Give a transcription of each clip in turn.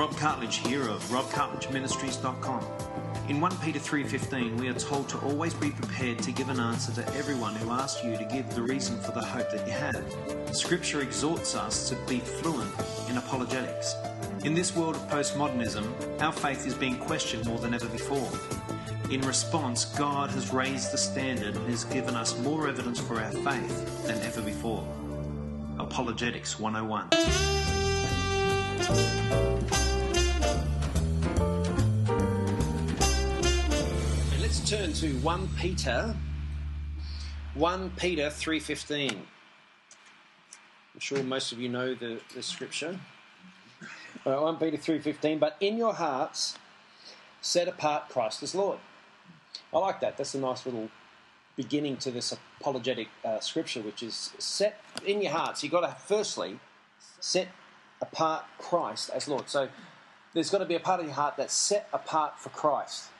Rob Cartledge here of robcartledgeministries.com. In 1 Peter 3:15 we are told to always be prepared to give an answer to everyone who asks you to give the reason for the hope that you have. Scripture exhorts us to be fluent in apologetics. In this world of postmodernism, our faith is being questioned more than ever before. In response, God has raised the standard and has given us more evidence for our faith than ever before. Apologetics 101. Turn to 1 Peter 1 Peter 3:15. I'm sure most of you know the, the scripture. Uh, 1 Peter 3:15, but in your hearts set apart Christ as Lord. I like that. That's a nice little beginning to this apologetic uh, scripture, which is set in your hearts. You've got to firstly set apart Christ as Lord. So there's got to be a part of your heart that's set apart for Christ.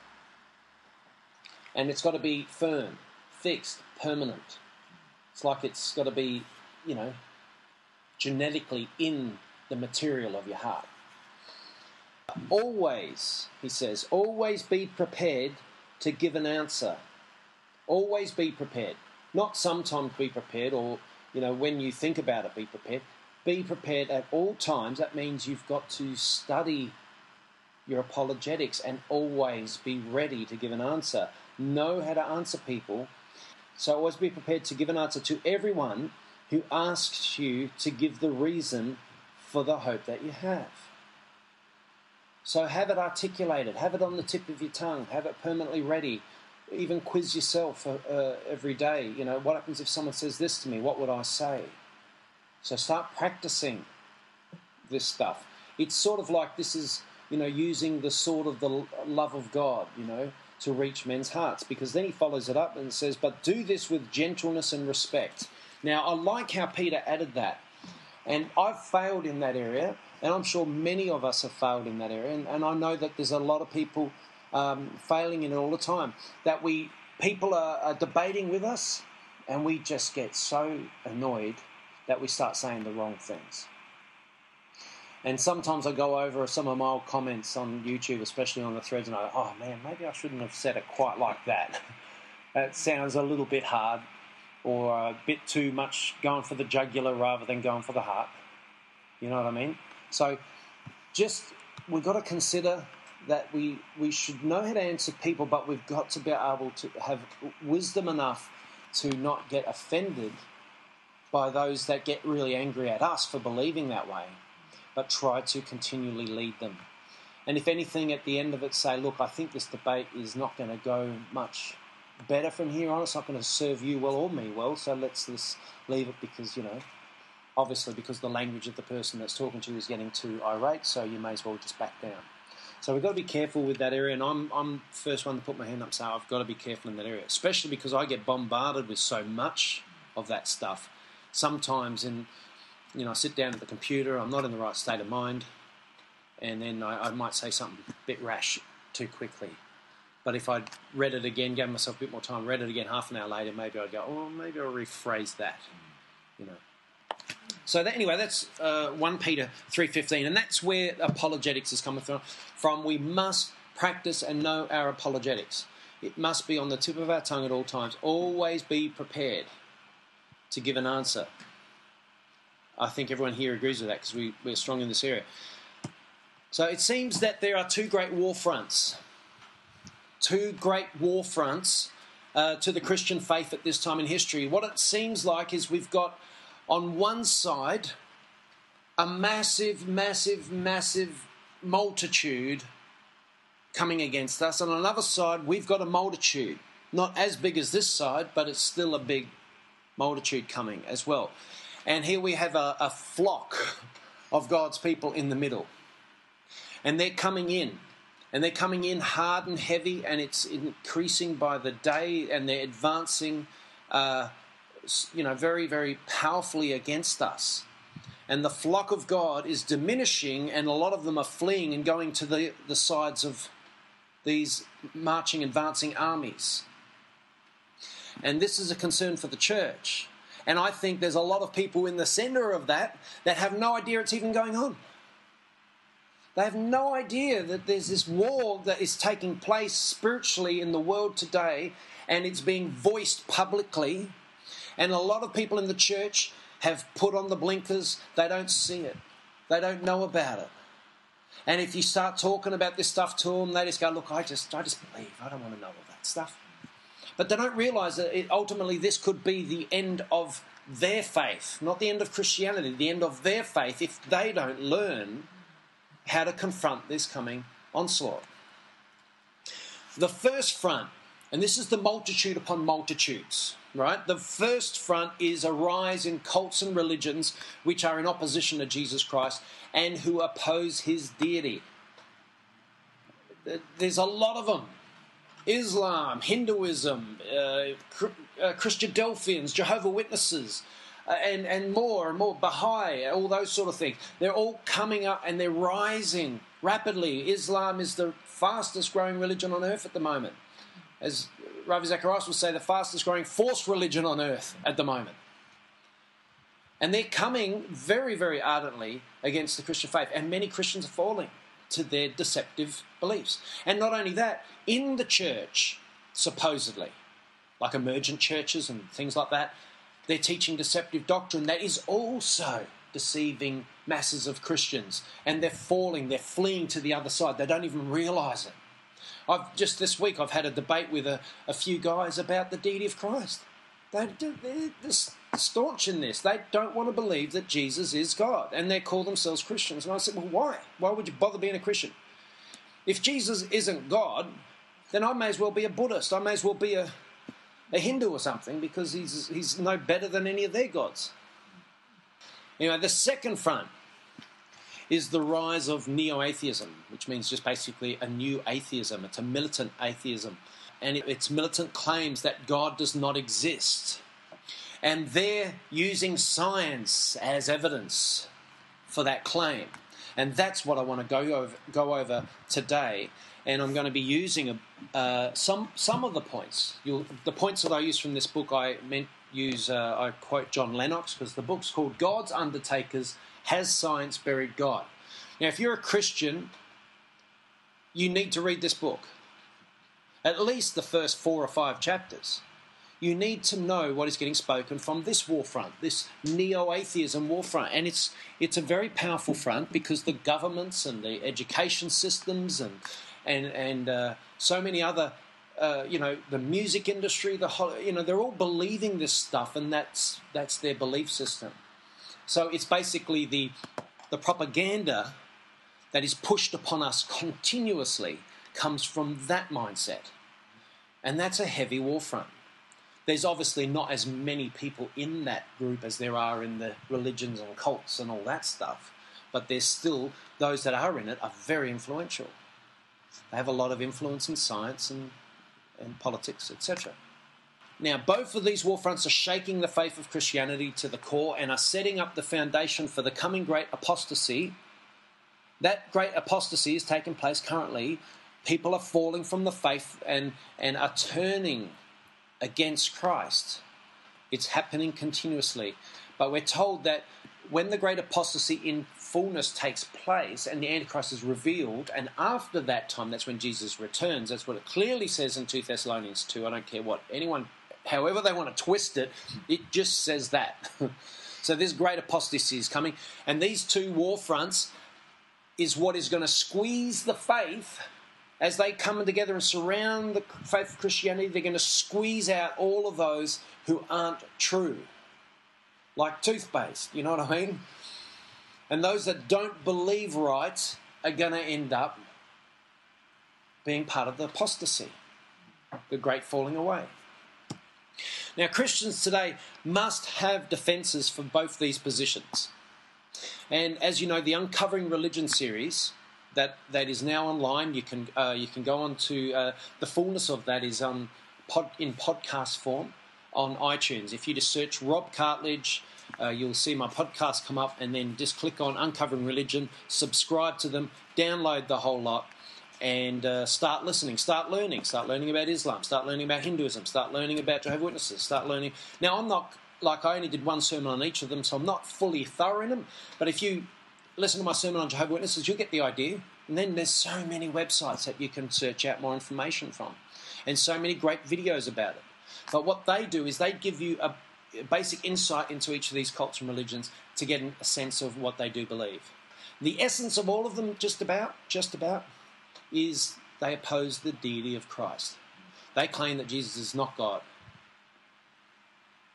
And it's got to be firm, fixed, permanent. It's like it's got to be, you know, genetically in the material of your heart. Always, he says, always be prepared to give an answer. Always be prepared. Not sometimes be prepared or, you know, when you think about it, be prepared. Be prepared at all times. That means you've got to study your apologetics and always be ready to give an answer. Know how to answer people. So always be prepared to give an answer to everyone who asks you to give the reason for the hope that you have. So have it articulated, have it on the tip of your tongue, have it permanently ready. Even quiz yourself uh, uh, every day. You know, what happens if someone says this to me? What would I say? So start practicing this stuff. It's sort of like this is, you know, using the sword of the love of God, you know, to reach men's hearts. Because then he follows it up and says, But do this with gentleness and respect. Now, I like how Peter added that. And I've failed in that area and I'm sure many of us have failed in that area. And, and I know that there's a lot of people um, failing in it all the time. That we people are, are debating with us, and we just get so annoyed that we start saying the wrong things. And sometimes I go over some of my old comments on YouTube, especially on the threads, and I go, oh man, maybe I shouldn't have said it quite like that. that sounds a little bit hard or a bit too much going for the jugular rather than going for the heart. You know what I mean? So just we've got to consider that we we should know how to answer people, but we've got to be able to have wisdom enough to not get offended by those that get really angry at us for believing that way, but try to continually lead them. And if anything, at the end of it, say, look, I think this debate is not going to go much better from here on. It's not going to serve you well or me well, so let's just leave it because, you know, obviously because the language of the person that's talking to you is getting too irate, so you may as well just back down. So we've got to be careful with that area, and I'm I'm first one to put my hand up say I've got to be careful in that area, especially because I get bombarded with so much of that stuff. Sometimes in you know I sit down at the computer, I'm not in the right state of mind, and then I, I might say something a bit rash too quickly. But if I read it again, gave myself a bit more time, read it again half an hour later, maybe I'd go, oh, maybe I'll rephrase that, you know. So that, anyway, that's uh, 1 Peter 3.15, and that's where apologetics is coming from. from. We must practice and know our apologetics. It must be on the tip of our tongue at all times. Always be prepared to give an answer. I think everyone here agrees with that because we, we're strong in this area. So it seems that there are two great war fronts. Two great war fronts uh, to the Christian faith at this time in history. What it seems like is we've got on one side a massive, massive, massive multitude coming against us. On another side, we've got a multitude, not as big as this side, but it's still a big multitude coming as well. And here we have a, a flock of God's people in the middle. And they're coming in. And they're coming in hard and heavy, and it's increasing by the day, and they're advancing uh, you know, very, very powerfully against us. And the flock of God is diminishing, and a lot of them are fleeing and going to the, the sides of these marching, advancing armies. And this is a concern for the church. And I think there's a lot of people in the center of that that have no idea it's even going on. They have no idea that there's this war that is taking place spiritually in the world today and it's being voiced publicly. And a lot of people in the church have put on the blinkers, they don't see it, they don't know about it. And if you start talking about this stuff to them, they just go, Look, I just, I just believe, I don't want to know all that stuff. But they don't realize that it, ultimately this could be the end of their faith, not the end of Christianity, the end of their faith if they don't learn how to confront this coming onslaught. The first front, and this is the multitude upon multitudes, right? The first front is a rise in cults and religions which are in opposition to Jesus Christ and who oppose his deity. There's a lot of them. Islam, Hinduism, uh, uh, Christadelphians, Jehovah Witnesses, uh, and, and more and more, Baha'i, all those sort of things. They're all coming up and they're rising rapidly. Islam is the fastest growing religion on earth at the moment. As Ravi Zacharias would say, the fastest growing forced religion on earth at the moment. And they're coming very, very ardently against the Christian faith, and many Christians are falling to their deceptive beliefs. And not only that, in the church, supposedly, like emergent churches and things like that, they're teaching deceptive doctrine that is also deceiving masses of Christians. And they're falling, they're fleeing to the other side. They don't even realize it. I've just this week I've had a debate with a, a few guys about the deity of Christ. They, they're staunch in this. They don't want to believe that Jesus is God, and they call themselves Christians. And I said, well, why? Why would you bother being a Christian? If Jesus isn't God, then I may as well be a Buddhist. I may as well be a, a Hindu or something because he's, he's no better than any of their gods. Anyway, the second front is the rise of neo atheism, which means just basically a new atheism. It's a militant atheism. And it's militant claims that God does not exist. And they're using science as evidence for that claim. And that's what I want to go over, go over today. And I'm going to be using uh, some some of the points. You'll, the points that I use from this book, I meant use. Uh, I quote John Lennox because the book's called "God's Undertakers: Has Science Buried God?" Now, if you're a Christian, you need to read this book. At least the first four or five chapters. You need to know what is getting spoken from this war front, this neo-atheism war front, and it's it's a very powerful front because the governments and the education systems and and and uh, so many other uh, you know the music industry, the you know they're all believing this stuff, and that's that's their belief system. So it's basically the the propaganda that is pushed upon us continuously comes from that mindset. And that's a heavy war front. There's obviously not as many people in that group as there are in the religions and cults and all that stuff, but there's still those that are in it are very influential. They have a lot of influence in science and, and politics, etc. Now, both of these war fronts are shaking the faith of Christianity to the core and are setting up the foundation for the coming great apostasy that great apostasy is taking place currently. People are falling from the faith and, and are turning against Christ. It's happening continuously. But we're told that when the great apostasy in fullness takes place and the Antichrist is revealed, and after that time, that's when Jesus returns. That's what it clearly says in 2 Thessalonians 2. I don't care what anyone, however they want to twist it, it just says that. so this great apostasy is coming, and these two war fronts is what is going to squeeze the faith as they come together and surround the faith of Christianity. They're going to squeeze out all of those who aren't true, like toothpaste, you know what I mean? And those that don't believe right are going to end up being part of the apostasy, the great falling away. Now, Christians today must have defences for both these positions. And as you know, the Uncovering Religion series that that is now online. You can uh, you can go on to uh, the fullness of that is on pod, in podcast form on iTunes. If you just search Rob Cartledge, uh, you'll see my podcast come up, and then just click on Uncovering Religion, subscribe to them, download the whole lot. And uh, start listening, start learning, start learning about Islam, start learning about Hinduism, start learning about Jehovah's Witnesses, start learning. Now, I'm not like I only did one sermon on each of them, so I'm not fully thorough in them. But if you listen to my sermon on Jehovah's Witnesses, you'll get the idea. And then there's so many websites that you can search out more information from, and so many great videos about it. But what they do is they give you a basic insight into each of these cults and religions to get a sense of what they do believe. The essence of all of them, just about, just about, is they oppose the deity of Christ. They claim that Jesus is not God,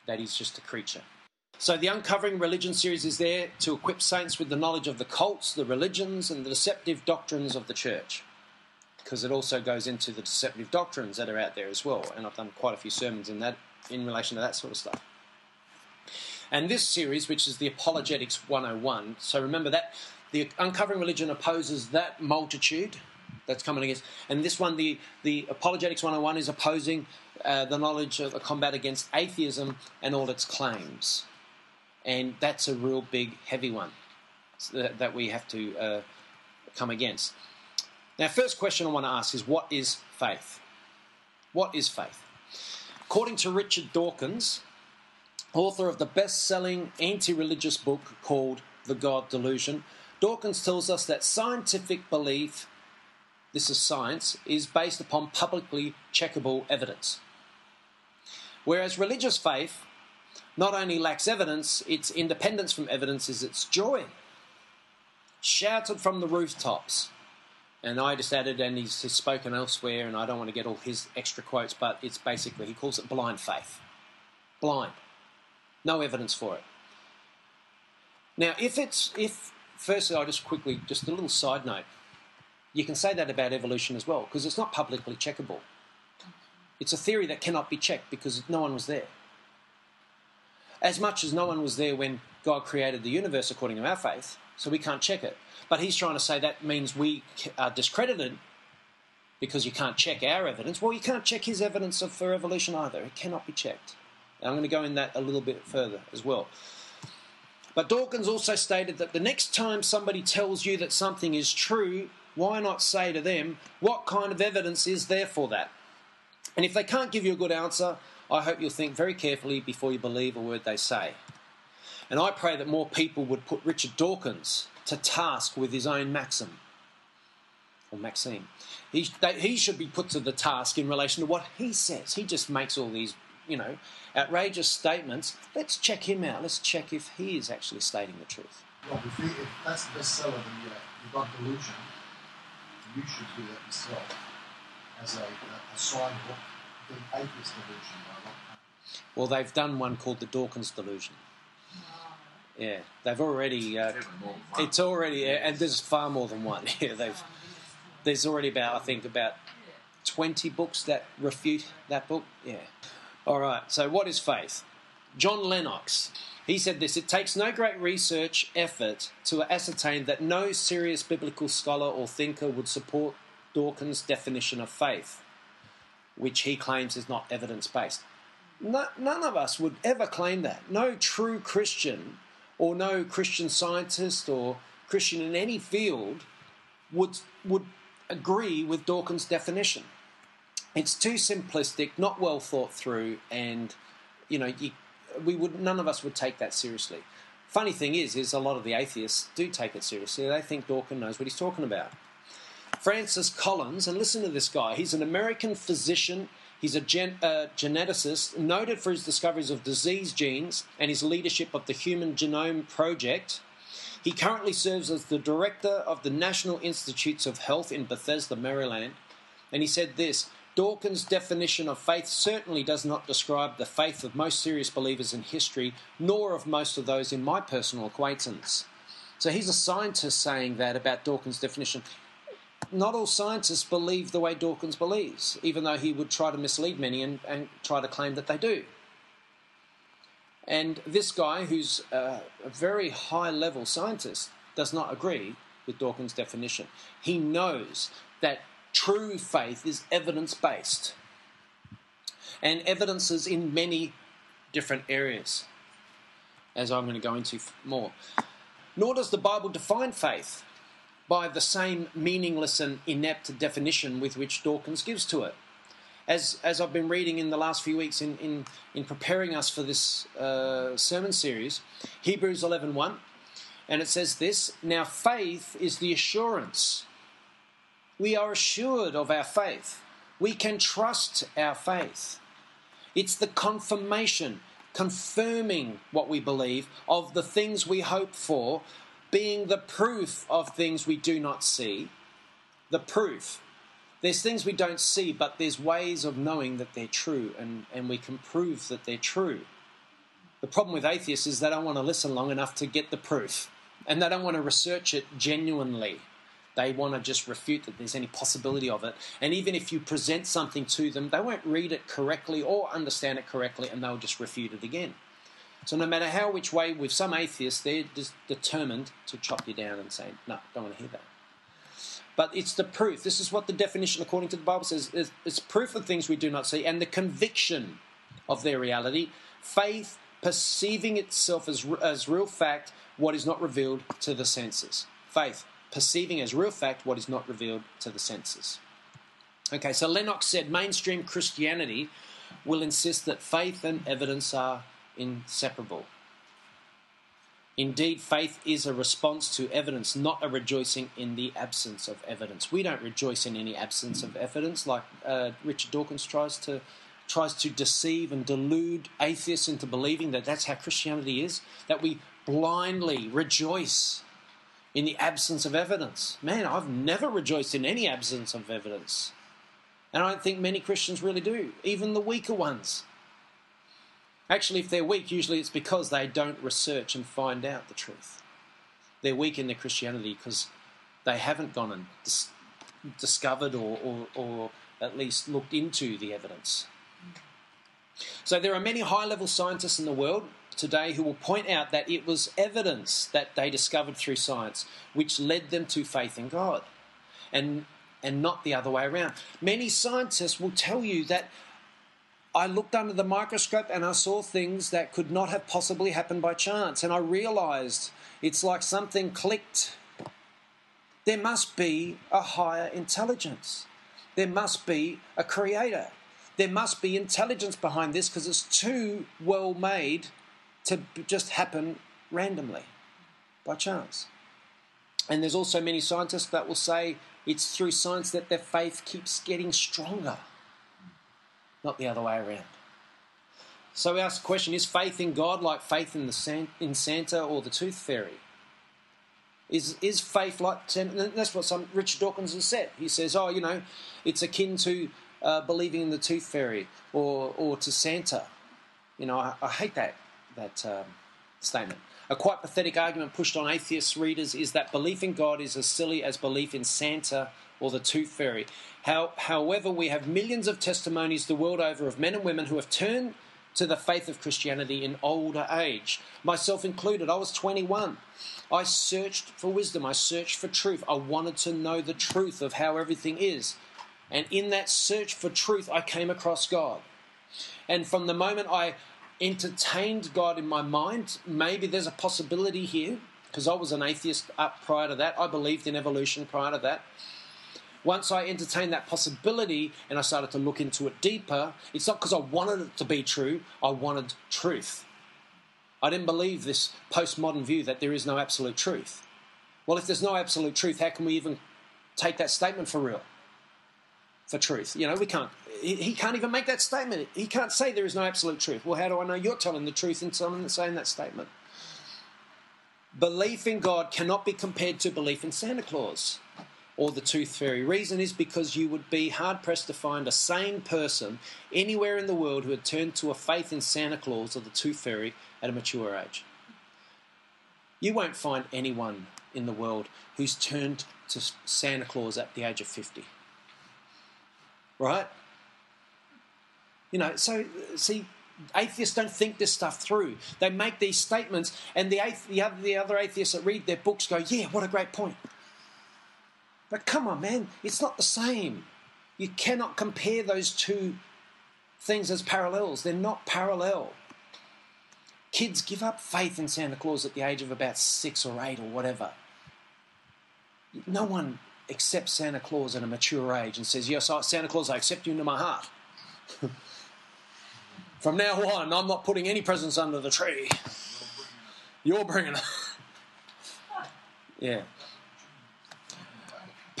that he's just a creature. So, the Uncovering Religion series is there to equip saints with the knowledge of the cults, the religions, and the deceptive doctrines of the church. Because it also goes into the deceptive doctrines that are out there as well. And I've done quite a few sermons in that in relation to that sort of stuff. And this series, which is the Apologetics 101, so remember that the Uncovering Religion opposes that multitude that's coming against. And this one, the, the Apologetics 101, is opposing uh, the knowledge of a combat against atheism and all its claims and that's a real big, heavy one that, we have to uh, come against. Now, first question I want to ask is what is faith? What is faith? According to Richard Dawkins, author of the best selling anti religious book called The God Delusion, Dawkins tells us that scientific belief, this is science, is based upon publicly checkable evidence. Whereas religious faith not only lacks evidence, its independence from evidence is its joy. Shouted from the rooftops. And I just added, and he's, he's spoken elsewhere, and I don't want to get all his extra quotes, but it's basically, he calls it blind faith. Blind. No evidence for it. Now, if it's, if, firstly, I'll just quickly, just a little side note. You can say that about evolution as well, because it's not publicly checkable. It's a theory that cannot be checked because no one was there as much as no one was there when God created the universe according to our faith, so we can't check it. But he's trying to say that means we are discredited because you can't check our evidence. Well, you can't check his evidence of, for evolution either. It cannot be checked. And I'm going to go in that a little bit further as well. But Dawkins also stated that the next time somebody tells you that something is true, why not say to them, what kind of evidence is there for that? And if they can't give you a good answer, I hope you'll think very carefully before you believe a word they say. And I pray that more people would put Richard Dawkins to task with his own maxim, or Maxime. He, they, he should be put to the task in relation to what he says. He just makes all these, you know, outrageous statements. Let's check him out. Let's check if he is actually stating the truth. Well, if, he, if that's the bestseller, the, the God Delusion, you should do that yourself as a, a, a side book atheist delusion. Well, they've done one called the Dawkins delusion. Yeah, they've already. Uh, it's already, and there's far more than one. Yeah, they've. There's already about, I think, about twenty books that refute that book. Yeah. All right. So, what is faith? John Lennox. He said this It takes no great research effort to ascertain that no serious biblical scholar or thinker would support Dawkins' definition of faith which he claims is not evidence based. No, none of us would ever claim that. No true Christian or no Christian scientist or Christian in any field would, would agree with Dawkins' definition. It's too simplistic, not well thought through, and you know, you, we would none of us would take that seriously. Funny thing is, is a lot of the atheists do take it seriously. They think Dawkins knows what he's talking about. Francis Collins, and listen to this guy. He's an American physician. He's a gen- uh, geneticist noted for his discoveries of disease genes and his leadership of the Human Genome Project. He currently serves as the director of the National Institutes of Health in Bethesda, Maryland. And he said this Dawkins' definition of faith certainly does not describe the faith of most serious believers in history, nor of most of those in my personal acquaintance. So he's a scientist saying that about Dawkins' definition not all scientists believe the way Dawkins believes, even though he would try to mislead many and, and try to claim that they do. And this guy, who's a, a very high level scientist, does not agree with Dawkins' definition. He knows that true faith is evidence based, and evidences in many different areas, as I'm going to go into more. Nor does the Bible define faith by the same meaningless and inept definition with which Dawkins gives to it. As, as I've been reading in the last few weeks in, in, in preparing us for this uh, sermon series, Hebrews 11.1, And it says this Now, faith is the assurance. We are assured of our faith. We can trust our faith. It's the confirmation, confirming what we believe of the things we hope for, being the proof of things we do not see. The proof. There's things we don't see, but there's ways of knowing that they're true, and, and we can prove that they're true. The problem with atheists is they don't want to listen long enough to get the proof, and they don't want to research it genuinely. They want to just refute that there's any possibility of it. And even if you present something to them, they won't read it correctly or understand it correctly, and they'll just refute it again. So no matter how which way, with some atheists, they're just determined to chop you down and say, no, don't want to hear that. But it's the proof. This is what the definition, according to the Bible, says. It's proof of things we do not see and the conviction of their reality. Faith perceiving itself as, as real fact what is not revealed to the senses. Faith perceiving as real fact what is not revealed to the senses. Okay, so Lennox said mainstream Christianity will insist that faith and evidence are inseparable. Indeed, faith is a response to evidence, not a rejoicing in the absence of evidence. We don't rejoice in any absence of evidence, like uh, Richard Dawkins tries to tries to deceive and delude atheists into believing that that's how Christianity is. That we blindly rejoice in the absence of evidence. Man, I've never rejoiced in any absence of evidence, and I don't think many Christians really do, even the weaker ones. Actually, if they're weak, usually it's because they don't research and find out the truth. They're weak in their Christianity because they haven't gone and dis- discovered or, or, or at least looked into the evidence. So there are many high level scientists in the world today who will point out that it was evidence that they discovered through science which led them to faith in God and and not the other way around. Many scientists will tell you that I looked under the microscope and I saw things that could not have possibly happened by chance. And I realized it's like something clicked. There must be a higher intelligence. There must be a creator. There must be intelligence behind this because it's too well made to just happen randomly by chance. And there's also many scientists that will say it's through science that their faith keeps getting stronger not the other way around. So we ask the question is faith in God like faith in, the in Santa or the tooth fairy? Is, is faith like that's what some Richard Dawkins has said. He says, oh, you know, it's akin to uh, believing in the tooth fairy or, or to Santa. You know, I, I hate that, that um, statement. A quite pathetic argument pushed on atheist readers is that belief in God is as silly as belief in Santa or the tooth fairy. How, however, we have millions of testimonies the world over of men and women who have turned to the faith of Christianity in older age, myself included. I was 21. I searched for wisdom, I searched for truth. I wanted to know the truth of how everything is. And in that search for truth, I came across God. And from the moment I entertained God in my mind, maybe there's a possibility here, because I was an atheist up prior to that. I believed in evolution prior to that once I entertained that possibility and I started to look into it deeper, it's not because I wanted it to be true, I wanted truth. I didn't believe this postmodern view that there is no absolute truth. Well, if there's no absolute truth, how can we even take that statement for real? For truth. You know, we can't. He can't even make that statement. He can't say there is no absolute truth. Well, how do I know you're telling the truth in someone saying that statement? Belief in God cannot be compared to belief in Santa Claus or the tooth fairy. Reason is because you would be hard pressed to find a sane person anywhere in the world who had turned to a faith in Santa Claus or the tooth fairy at a mature age. You won't find anyone in the world who's turned to Santa Claus at the age of 50. Right? You know, so see, atheists don't think this stuff through. They make these statements, and the, the, other, the other atheists that read their books go, Yeah, what a great point. But come on, man, it's not the same. You cannot compare those two things as parallels. They're not parallel. Kids give up faith in Santa Claus at the age of about six or eight or whatever. No one accepts Santa Claus at a mature age and says, Yes, Santa Claus, I accept you into my heart. From now on, I'm not putting any presents under the tree. You're bringing them. Yeah.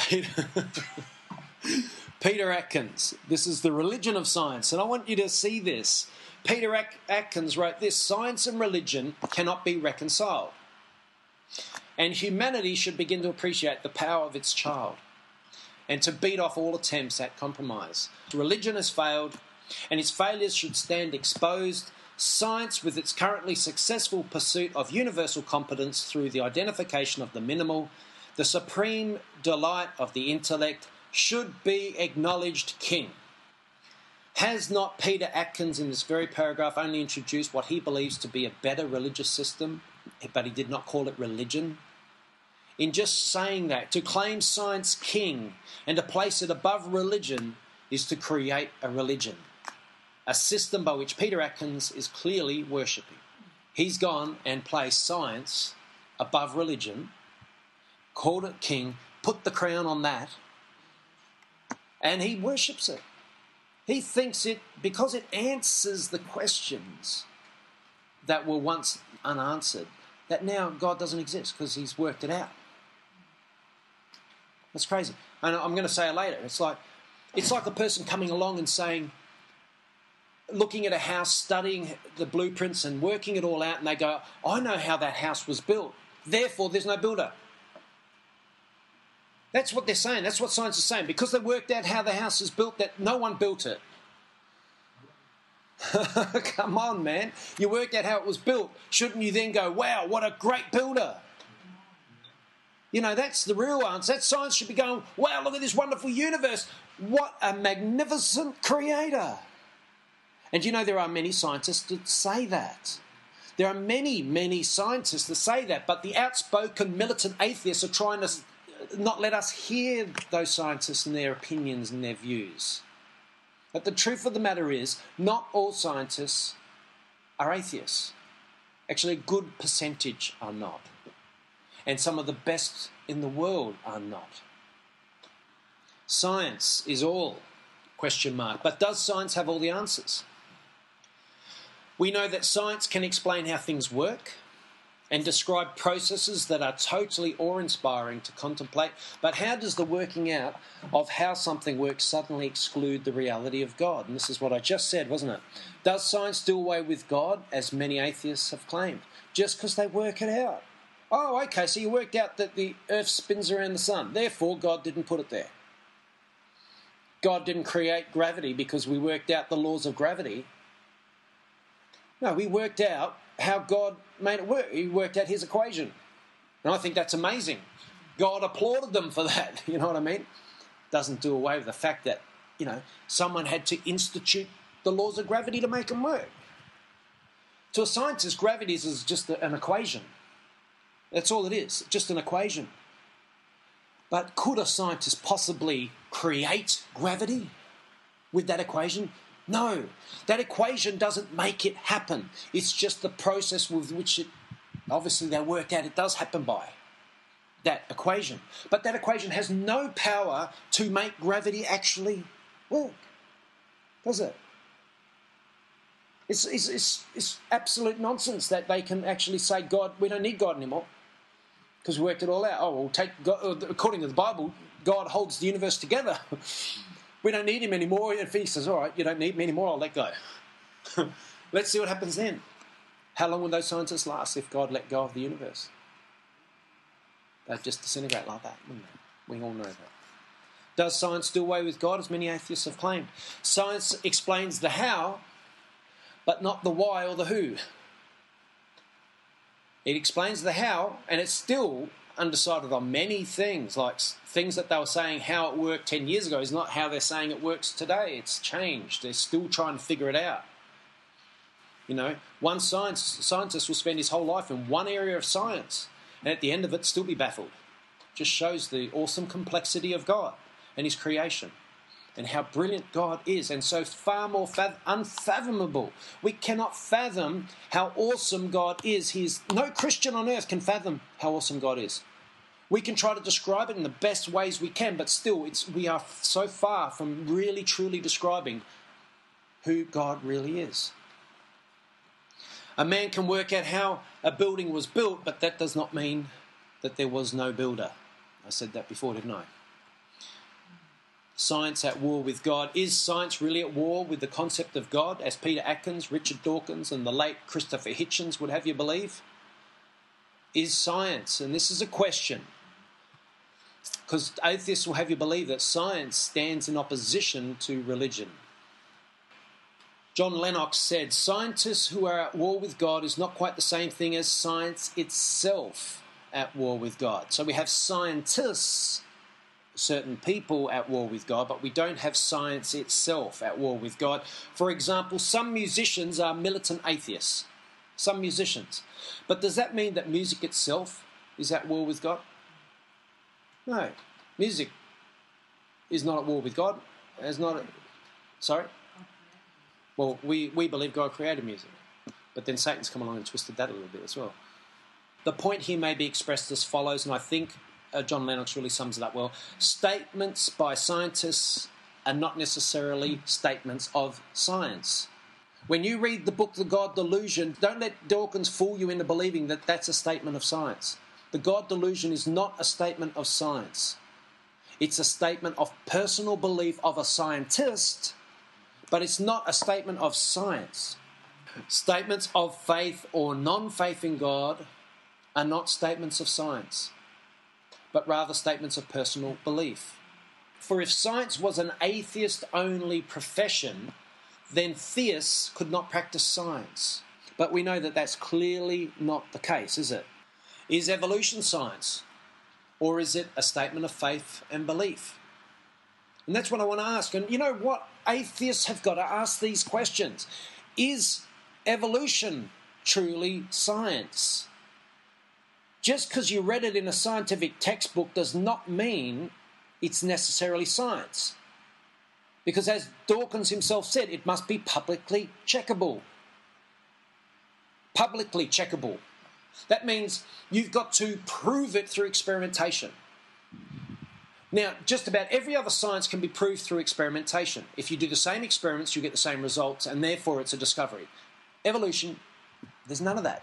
Peter, Peter Atkins. This is the religion of science, and I want you to see this. Peter Atkins wrote this Science and religion cannot be reconciled. And humanity should begin to appreciate the power of its child and to beat off all attempts at compromise. Religion has failed, and its failures should stand exposed. Science, with its currently successful pursuit of universal competence through the identification of the minimal, the supreme delight of the intellect, should be acknowledged king. Has not Peter Atkins in this very paragraph only introduced what he believes to be a better religious system, but he did not call it religion? In just saying that, to claim science king and to place it above religion is to create a religion, a system by which Peter Atkins is clearly worshipping. He's gone and placed science above religion, called it king, put the crown on that, and he worships it. He thinks it, because it answers the questions that were once unanswered, that now God doesn't exist because he's worked it out. That's crazy. And I'm going to say it later. It's like, it's like a person coming along and saying, looking at a house, studying the blueprints and working it all out, and they go, I know how that house was built. Therefore, there's no builder. That's what they're saying. That's what science is saying. Because they worked out how the house is built, that no one built it. Come on, man. You worked out how it was built. Shouldn't you then go, wow, what a great builder? You know, that's the real answer. That science should be going, wow, look at this wonderful universe. What a magnificent creator. And you know, there are many scientists that say that. There are many, many scientists that say that, but the outspoken militant atheists are trying to not let us hear those scientists and their opinions and their views. But the truth of the matter is, not all scientists are atheists. Actually, a good percentage are not. And some of the best in the world are not. Science is all, question mark. But does science have all the answers? We know that science can explain how things work, and describe processes that are totally awe inspiring to contemplate. But how does the working out of how something works suddenly exclude the reality of God? And this is what I just said, wasn't it? Does science do away with God, as many atheists have claimed, just because they work it out? Oh, okay, so you worked out that the earth spins around the sun, therefore, God didn't put it there. God didn't create gravity because we worked out the laws of gravity. No, we worked out how God made it work. He worked out his equation. And I think that's amazing. God applauded them for that. You know what I mean? Doesn't do away with the fact that, you know, someone had to institute the laws of gravity to make them work. To a scientist, gravity is just an equation. That's all it is, just an equation. But could a scientist possibly create gravity with that equation? No, that equation doesn't make it happen. It's just the process with which it, obviously, they worked out it does happen by. That equation. But that equation has no power to make gravity actually work, does it? It's, it's, it's, it's absolute nonsense that they can actually say, God, we don't need God anymore because we worked it all out. Oh, we'll take God, uh, according to the Bible, God holds the universe together. we don't need him anymore. And he says, all right, you don't need me anymore, I'll let go. Let's see what happens then. How long will those scientists last if God let go of the universe? They'd just disintegrate like that, wouldn't they? We all know that. Does science do away with God, as many atheists have claimed? Science explains the how, but not the why or the who. It explains the how, and it's still undecided on many things, like things that they were saying how it worked 10 years ago is not how they're saying it works today. It's changed. They're still trying to figure it out. You know, one science, scientist will spend his whole life in one area of science, and at the end of it, still be baffled. Just shows the awesome complexity of God and His creation and how brilliant God is, and so far more fath- unfathomable. We cannot fathom how awesome God is. He is. No Christian on earth can fathom how awesome God is. We can try to describe it in the best ways we can, but still, it's, we are so far from really truly describing who God really is. A man can work out how a building was built, but that does not mean that there was no builder. I said that before, didn't I? Science at war with God. Is science really at war with the concept of God, as Peter Atkins, Richard Dawkins, and the late Christopher Hitchens would have you believe? Is science, and this is a question, because atheists will have you believe that science stands in opposition to religion. John Lennox said, Scientists who are at war with God is not quite the same thing as science itself at war with God. So we have scientists, certain people at war with God, but we don't have science itself at war with God. For example, some musicians are militant atheists. Some musicians. But does that mean that music itself is at war with God? No. Music is not at war with God. It's not. A, sorry? Well, we, we believe God created music. But then Satan's come along and twisted that a little bit as well. The point here may be expressed as follows, and I think uh, John Lennox really sums it up well. Statements by scientists are not necessarily statements of science. When you read the book The God Delusion, don't let Dawkins fool you into believing that that's a statement of science. The God Delusion is not a statement of science. It's a statement of personal belief of a scientist, but it's not a statement of science. Statements of faith or non faith in God are not statements of science, but rather statements of personal belief. For if science was an atheist only profession, then theists could not practice science. But we know that that's clearly not the case, is it? Is evolution science? Or is it a statement of faith and belief? And that's what I want to ask. And you know what? Atheists have got to ask these questions. Is evolution truly science? Just because you read it in a scientific textbook does not mean it's necessarily science. Because as Dawkins himself said, it must be publicly checkable. Publicly checkable. That means you've got to prove it through experimentation. Now, just about every other science can be proved through experimentation. If you do the same experiments, you get the same results, and therefore it's a discovery. Evolution, there's none of that.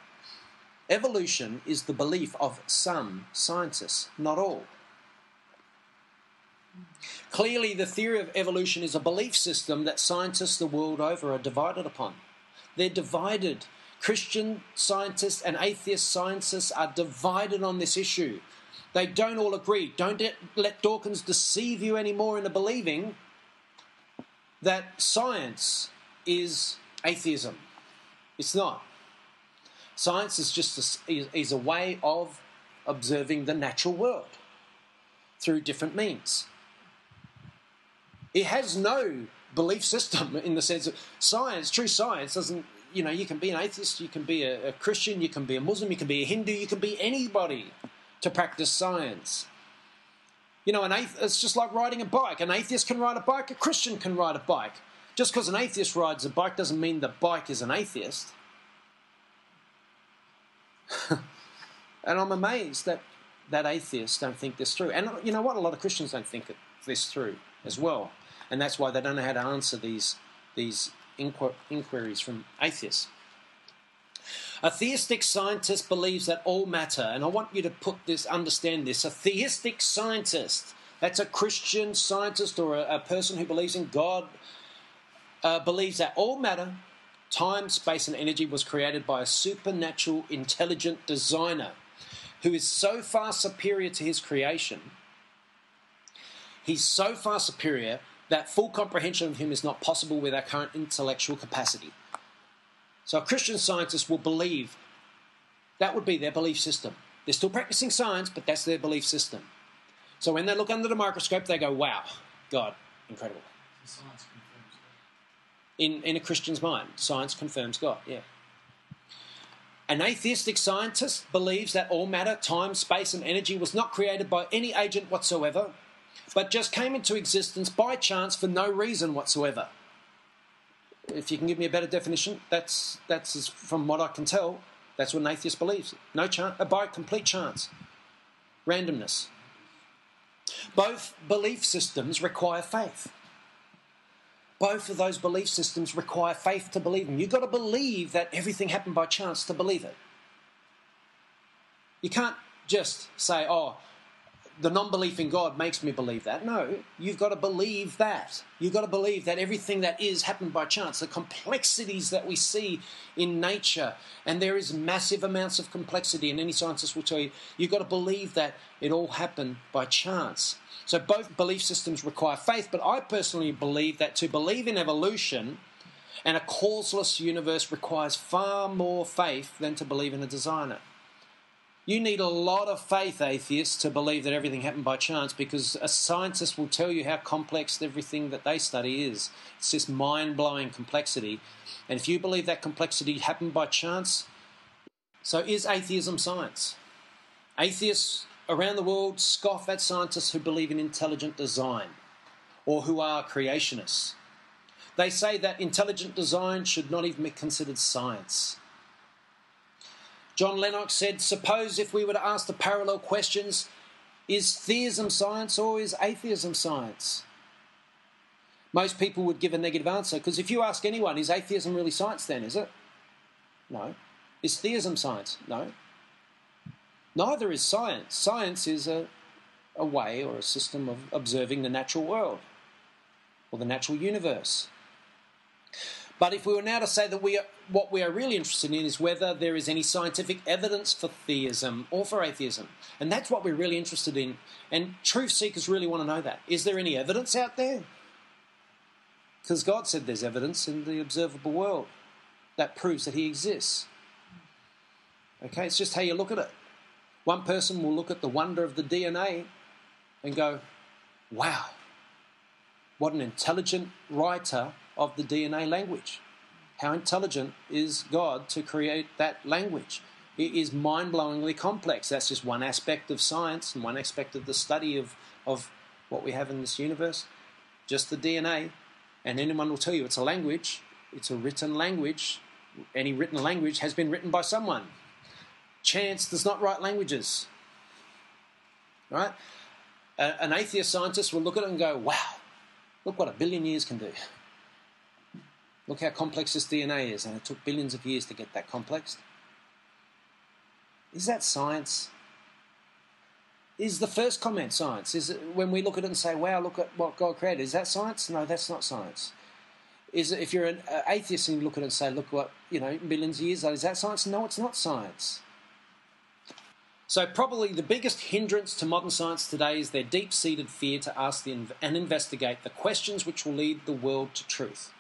Evolution is the belief of some scientists, not all. Clearly, the theory of evolution is a belief system that scientists the world over are divided upon. They're divided. Christian scientists and atheist scientists are divided on this issue. They don't all agree. Don't let Dawkins deceive you anymore into believing that science is atheism. It's not. Science is just a, is a way of observing the natural world through different means. It has no belief system in the sense of science. True science doesn't. You know, you can be an atheist, you can be a, a Christian, you can be a Muslim, you can be a Hindu, you can be anybody to practice science. You know, an athe- it's just like riding a bike. An atheist can ride a bike, a Christian can ride a bike. Just because an atheist rides a bike doesn't mean the bike is an atheist. and I'm amazed that, that atheists don't think this through. And you know what? A lot of Christians don't think this through as well. And that's why they don't know how to answer these, these inqu- inquiries from atheists. A theistic scientist believes that all matter, and I want you to put this, understand this. A theistic scientist, that's a Christian scientist or a, a person who believes in God, uh, believes that all matter, time, space, and energy was created by a supernatural, intelligent designer who is so far superior to his creation. He's so far superior that full comprehension of him is not possible with our current intellectual capacity. So Christian scientist will believe that would be their belief system. They're still practicing science, but that's their belief system. So when they look under the microscope, they go, wow, God, incredible. Science In, in a Christian's mind, science confirms God, yeah. An atheistic scientist believes that all matter, time, space, and energy was not created by any agent whatsoever, but just came into existence by chance for no reason whatsoever. If you can give me a better definition, that's that's from what I can tell. That's what an atheist believes. No chance, uh, by complete chance, randomness. Both belief systems require faith. Both of those belief systems require faith to believe them. You've got to believe that everything happened by chance to believe it. You can't just say, oh, the non belief in God makes me believe that. No, you've got to believe that. You've got to believe that everything that is happened by chance. The complexities that we see in nature, and there is massive amounts of complexity, and any scientist will tell you, you've got to believe that it all happened by chance. So both belief systems require faith, but I personally believe that to believe in evolution and a causeless universe requires far more faith than to believe in a designer. You need a lot of faith, atheists, to believe that everything happened by chance because a scientist will tell you how complex everything that they study is. It's just mind blowing complexity. And if you believe that complexity happened by chance, so is atheism science? Atheists around the world scoff at scientists who believe in intelligent design or who are creationists. They say that intelligent design should not even be considered science. John Lennox said, Suppose if we were to ask the parallel questions, is theism science or is atheism science? Most people would give a negative answer because if you ask anyone, is atheism really science then, is it? No. Is theism science? No. Neither is science. Science is a, a way or a system of observing the natural world or the natural universe. But if we were now to say that we are, what we are really interested in is whether there is any scientific evidence for theism or for atheism. And that's what we're really interested in. And truth seekers really want to know that. Is there any evidence out there? Because God said there's evidence in the observable world that proves that He exists. Okay, it's just how you look at it. One person will look at the wonder of the DNA and go, wow, what an intelligent writer of the DNA language. How intelligent is God to create that language? It is mind blowingly complex. That's just one aspect of science and one aspect of the study of, of what we have in this universe. Just the DNA. And anyone will tell you it's a language, it's a written language. Any written language has been written by someone. Chance does not write languages. Right? An atheist scientist will look at it and go, wow, look what a billion years can do. Look how complex this DNA is, and it took billions of years to get that complex. Is that science? Is the first comment science? Is it when we look at it and say, wow, look at what God created, is that science? No, that's not science. Is it, if you're an atheist and you look at it and say, look what, you know, millions of years, is that science? No, it's not science. So, probably the biggest hindrance to modern science today is their deep seated fear to ask and investigate the questions which will lead the world to truth.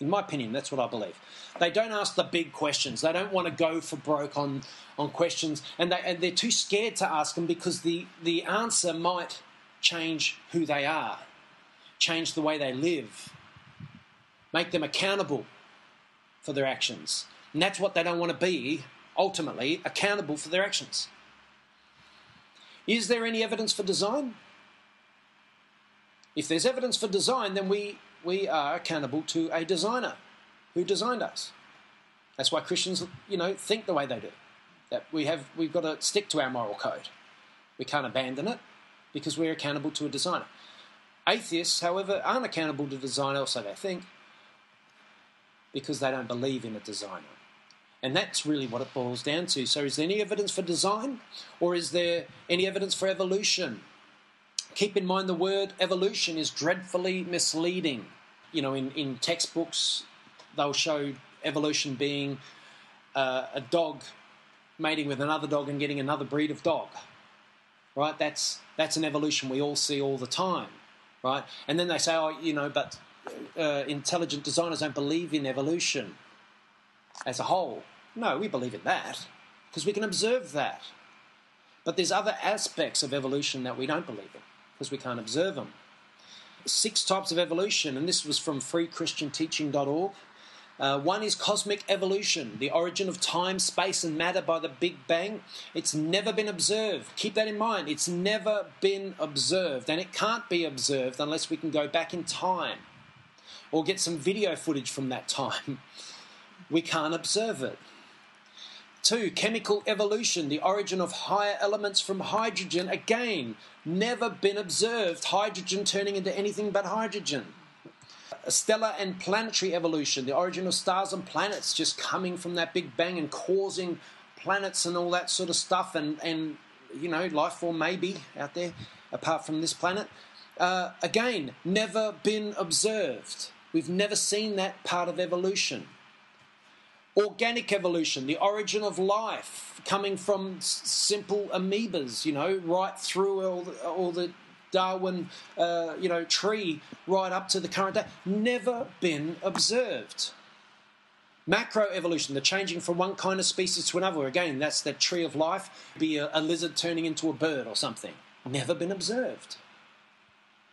In my opinion, that's what I believe. They don't ask the big questions. They don't want to go for broke on, on questions, and, they, and they're too scared to ask them because the, the answer might change who they are, change the way they live, make them accountable for their actions. And that's what they don't want to be, ultimately, accountable for their actions. Is there any evidence for design? If there's evidence for design, then we we are accountable to a designer who designed us. That's why Christians, you know, think the way they do. That we have, we've got to stick to our moral code. We can't abandon it because we're accountable to a designer. Atheists, however, aren't accountable to a designer, so they think, because they don't believe in a designer. And that's really what it boils down to. So, is there any evidence for design, or is there any evidence for evolution? Keep in mind the word evolution is dreadfully misleading. You know, in, in textbooks, they'll show evolution being uh, a dog mating with another dog and getting another breed of dog. Right? That's that's an evolution we all see all the time. Right? And then they say, oh, you know, but uh, intelligent designers don't believe in evolution as a whole. No, we believe in that because we can observe that. But there's other aspects of evolution that we don't believe in because we can't observe them. Six types of evolution, and this was from freechristianteaching.org. Uh, one is cosmic evolution, the origin of time, space, and matter by the Big Bang. It's never been observed. Keep that in mind. It's never been observed, and it can't be observed unless we can go back in time or get some video footage from that time. We can't observe it. Two, chemical evolution, the origin of higher elements from hydrogen. Again, never been observed. Hydrogen turning into anything but hydrogen. Stellar and planetary evolution, the origin of stars and planets just coming from that Big Bang and causing planets and all that sort of stuff and, and you know, life form may be out there apart from this planet. Uh, again, never been observed. We've never seen that part of evolution. Organic evolution, the origin of life, coming from s- simple amoebas, you know, right through all the, all the Darwin, uh, you know, tree, right up to the current day, never been observed. Macroevolution, the changing from one kind of species to another. Again, that's the tree of life. Be a, a lizard turning into a bird or something. Never been observed.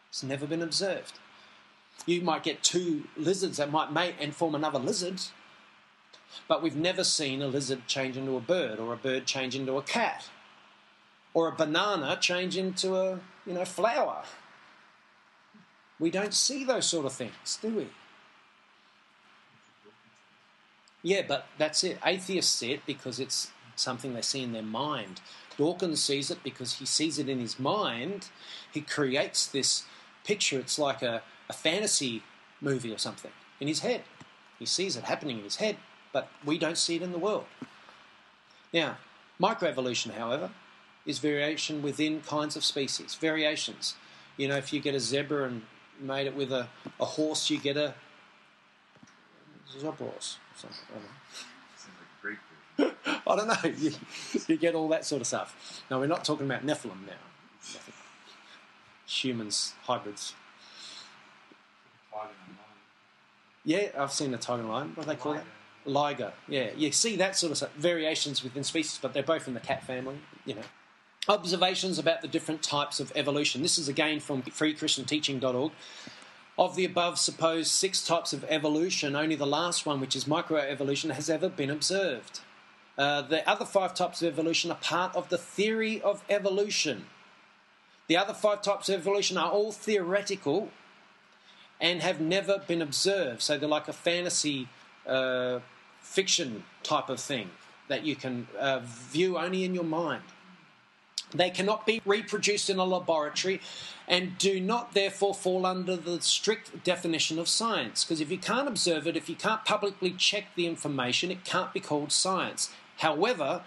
It's never been observed. You might get two lizards that might mate and form another lizard, but we've never seen a lizard change into a bird or a bird change into a cat or a banana change into a you know flower. We don't see those sort of things, do we? Yeah, but that's it. Atheists see it because it's something they see in their mind. Dawkins sees it because he sees it in his mind. He creates this picture. It's like a, a fantasy movie or something in his head. He sees it happening in his head, but we don't see it in the world. Now, microevolution, however, is variation within kinds of species. Variations. You know, if you get a zebra and made it with a, a horse, you get a zebros. Something, I don't know. Sounds like a great version. I don't know. You, you get all that sort of stuff. Now, we're not talking about Nephilim now. Humans, hybrids. Yeah, I've seen a tiger and lion. What do they call it? Liger. Yeah, you see that sort of. Variations within species, but they're both in the cat family. You know. Observations about the different types of evolution. This is again from freechristianteaching.org. Of the above supposed six types of evolution, only the last one, which is microevolution, has ever been observed. Uh, the other five types of evolution are part of the theory of evolution. The other five types of evolution are all theoretical and have never been observed. So they're like a fantasy uh, fiction type of thing that you can uh, view only in your mind. They cannot be reproduced in a laboratory and do not therefore fall under the strict definition of science. Because if you can't observe it, if you can't publicly check the information, it can't be called science. However,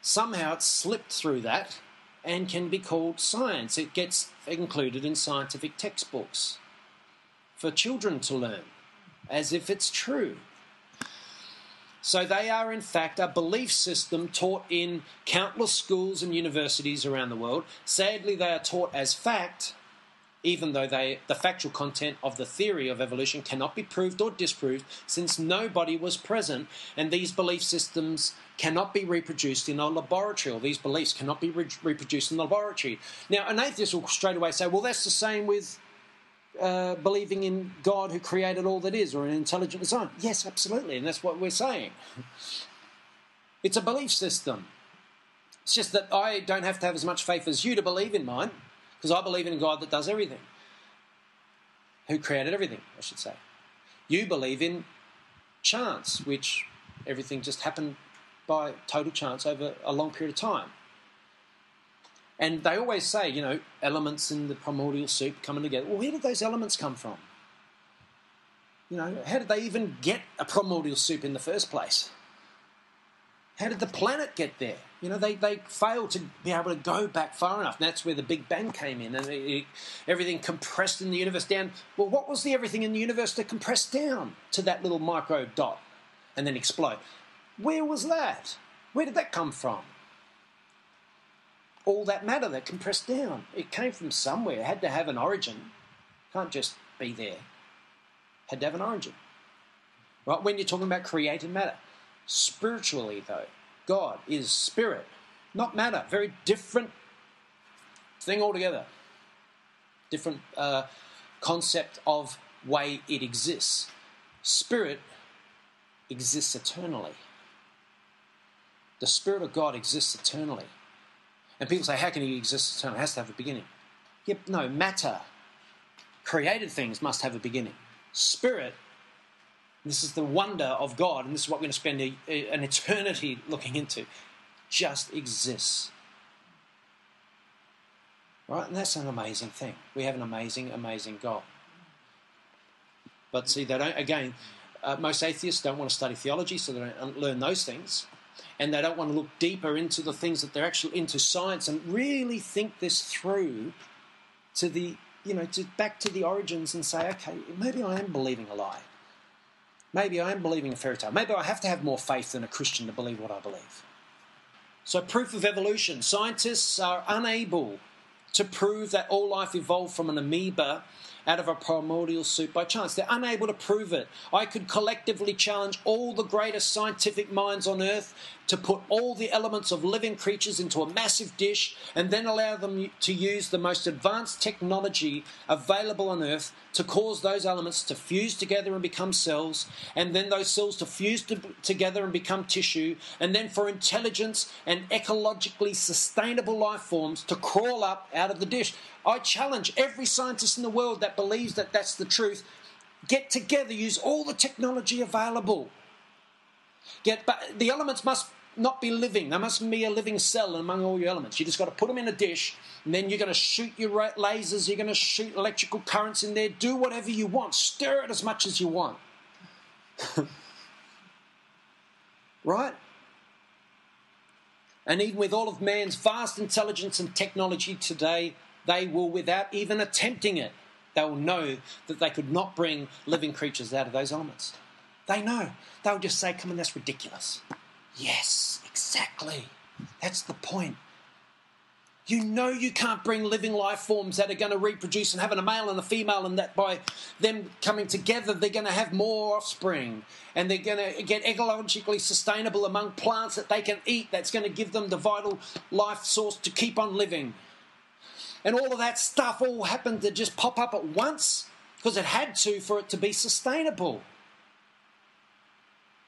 somehow it's slipped through that and can be called science. It gets included in scientific textbooks for children to learn as if it's true. So they are, in fact, a belief system taught in countless schools and universities around the world. Sadly, they are taught as fact, even though they, the factual content of the theory of evolution cannot be proved or disproved since nobody was present, and these belief systems cannot be reproduced in a laboratory, or these beliefs cannot be re- reproduced in the laboratory. Now, an atheist will straight away say, well, that's the same with uh, believing in God who created all that is or an intelligent design. Yes, absolutely, and that's what we're saying. It's a belief system. It's just that I don't have to have as much faith as you to believe in mine, because I believe in a God that does everything, who created everything, I should say. You believe in chance, which everything just happened by total chance over a long period of time. And they always say, you know, elements in the primordial soup coming together. Well, where did those elements come from? You know, how did they even get a primordial soup in the first place? How did the planet get there? You know, they, they failed to be able to go back far enough. And that's where the Big Bang came in and it, it, everything compressed in the universe down. Well, what was the everything in the universe to compress down to that little micro dot and then explode? Where was that? Where did that come from? All that matter that compressed down. It came from somewhere. It had to have an origin. Can't just be there. Had to have an origin. Right? When you're talking about created matter. Spiritually, though, God is spirit, not matter. Very different thing altogether. Different uh, concept of way it exists. Spirit exists eternally. The Spirit of God exists eternally. And people say, how can he exist eternally? It has to have a beginning. Yep, no, matter, created things must have a beginning. Spirit, this is the wonder of God, and this is what we're going to spend a, a, an eternity looking into, just exists. Right? And that's an amazing thing. We have an amazing, amazing God. But see, they don't, again, uh, most atheists don't want to study theology, so they don't learn those things. And they don't want to look deeper into the things that they're actually into science and really think this through to the you know to back to the origins and say okay maybe i am believing a lie maybe i am believing a fairy tale maybe i have to have more faith than a christian to believe what i believe so proof of evolution scientists are unable to prove that all life evolved from an amoeba out of a primordial soup by chance. They're unable to prove it. I could collectively challenge all the greatest scientific minds on earth to put all the elements of living creatures into a massive dish and then allow them to use the most advanced technology available on earth to cause those elements to fuse together and become cells, and then those cells to fuse to, together and become tissue, and then for intelligence and ecologically sustainable life forms to crawl up out of the dish. I challenge every scientist in the world that believes that that's the truth. Get together, use all the technology available. Get, but the elements must not be living. There mustn't be a living cell among all your elements. You just got to put them in a dish, and then you're going to shoot your lasers, you're going to shoot electrical currents in there, do whatever you want, stir it as much as you want. right? And even with all of man's vast intelligence and technology today, they will, without even attempting it, they will know that they could not bring living creatures out of those elements. They know. They'll just say, come on, that's ridiculous. Yes, exactly. That's the point. You know you can't bring living life forms that are going to reproduce and having a male and a female, and that by them coming together, they're going to have more offspring and they're going to get ecologically sustainable among plants that they can eat that's going to give them the vital life source to keep on living. And all of that stuff all happened to just pop up at once because it had to for it to be sustainable.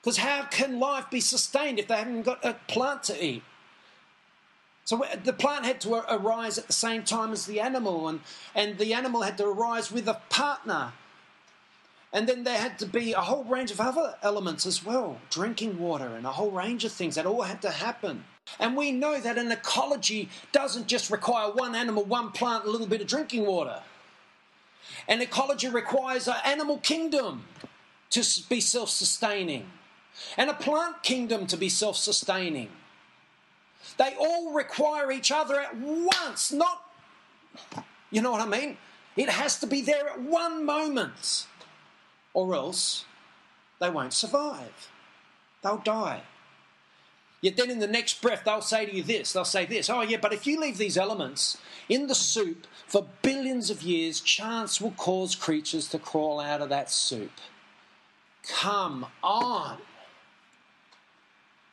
Because how can life be sustained if they haven't got a plant to eat? So the plant had to arise at the same time as the animal, and, and the animal had to arise with a partner. And then there had to be a whole range of other elements as well drinking water and a whole range of things that all had to happen. And we know that an ecology doesn't just require one animal, one plant, a little bit of drinking water. An ecology requires an animal kingdom to be self sustaining and a plant kingdom to be self sustaining. They all require each other at once, not, you know what I mean? It has to be there at one moment, or else they won't survive. They'll die. Yet then in the next breath, they'll say to you this they'll say this, oh, yeah, but if you leave these elements in the soup for billions of years, chance will cause creatures to crawl out of that soup. Come on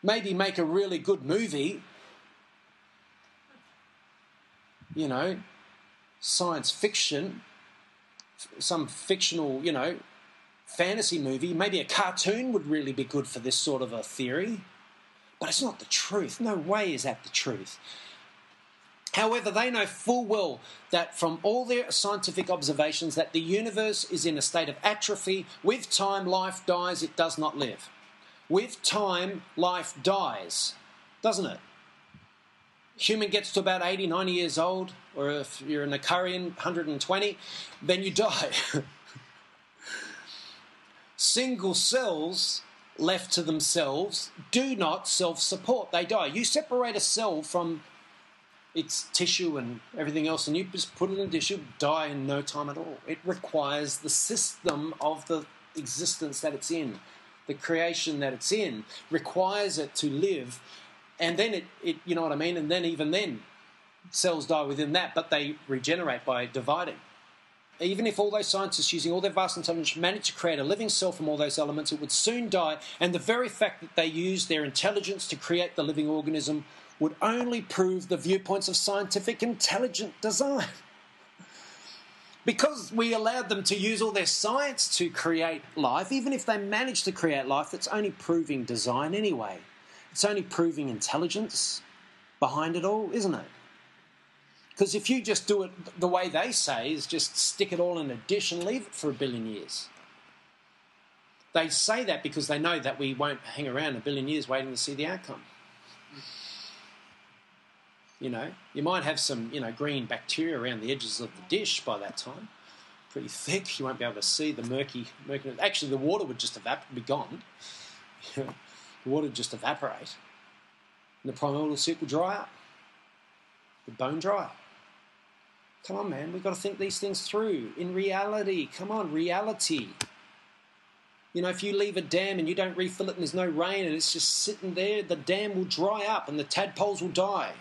maybe make a really good movie, you know, science fiction, some fictional, you know, fantasy movie, maybe a cartoon would really be good for this sort of a theory. But it's not the truth. No way is that the truth. However, they know full well that from all their scientific observations that the universe is in a state of atrophy. With time, life dies, it does not live. With time, life dies, doesn't it? Human gets to about 80, 90 years old, or if you're an Icarian, 120, then you die. Single cells left to themselves do not self support, they die. You separate a cell from its tissue and everything else, and you just put it in a dish, it'll die in no time at all. It requires the system of the existence that it's in the creation that it's in requires it to live, and then it, it you know what I mean? And then even then, cells die within that, but they regenerate by dividing. Even if all those scientists using all their vast intelligence managed to create a living cell from all those elements, it would soon die, and the very fact that they used their intelligence to create the living organism would only prove the viewpoints of scientific intelligent design. because we allowed them to use all their science to create life, even if they managed to create life, it's only proving design anyway. It's only proving intelligence behind it all, isn't it? Because if you just do it the way they say, is just stick it all in a dish and leave it for a billion years. They say that because they know that we won't hang around a billion years waiting to see the outcome. You know, you might have some, you know, green bacteria around the edges of the dish by that time. Pretty thick. You won't be able to see the murky, murky. Actually, the water would just evap- be gone. the water would just evaporate. And the primordial soup will dry up. The bone dry. Come on, man. We've got to think these things through. In reality, come on, reality. You know, if you leave a dam and you don't refill it and there's no rain and it's just sitting there, the dam will dry up and the tadpoles will die.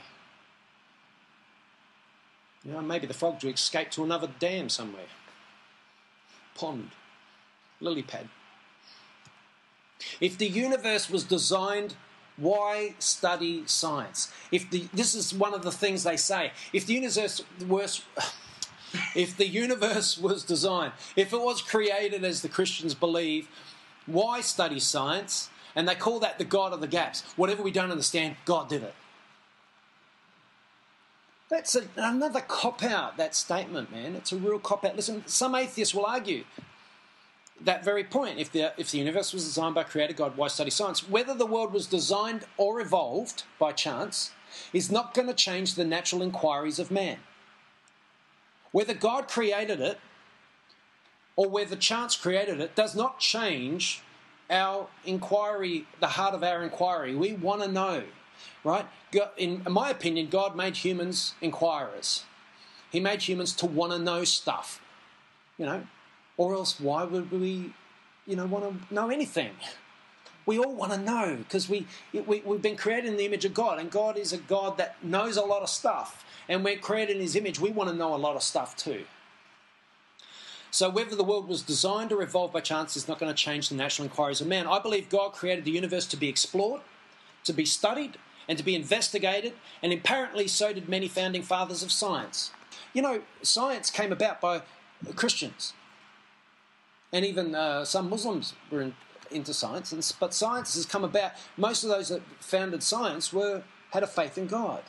You know, maybe the frog will escape to another dam somewhere. Pond, lily pad. If the universe was designed, why study science? If the, this is one of the things they say. If the universe was, if the universe was designed, if it was created as the Christians believe, why study science? And they call that the God of the gaps. Whatever we don't understand, God did it. That's a, another cop out, that statement, man. It's a real cop out. Listen, some atheists will argue that very point. If the, if the universe was designed by Creator God, why study science? Whether the world was designed or evolved by chance is not going to change the natural inquiries of man. Whether God created it or whether chance created it does not change our inquiry, the heart of our inquiry. We want to know, right? In my opinion, God made humans inquirers. He made humans to want to know stuff, you know, or else why would we, you know, want to know anything? We all want to know because we, we, we've been created in the image of God, and God is a God that knows a lot of stuff. And we're created in His image, we want to know a lot of stuff too. So, whether the world was designed or evolved by chance is not going to change the natural inquiries of man. I believe God created the universe to be explored, to be studied, and to be investigated, and apparently so did many founding fathers of science. You know, science came about by Christians, and even uh, some Muslims were in, into science. And, but science has come about. Most of those that founded science were had a faith in God,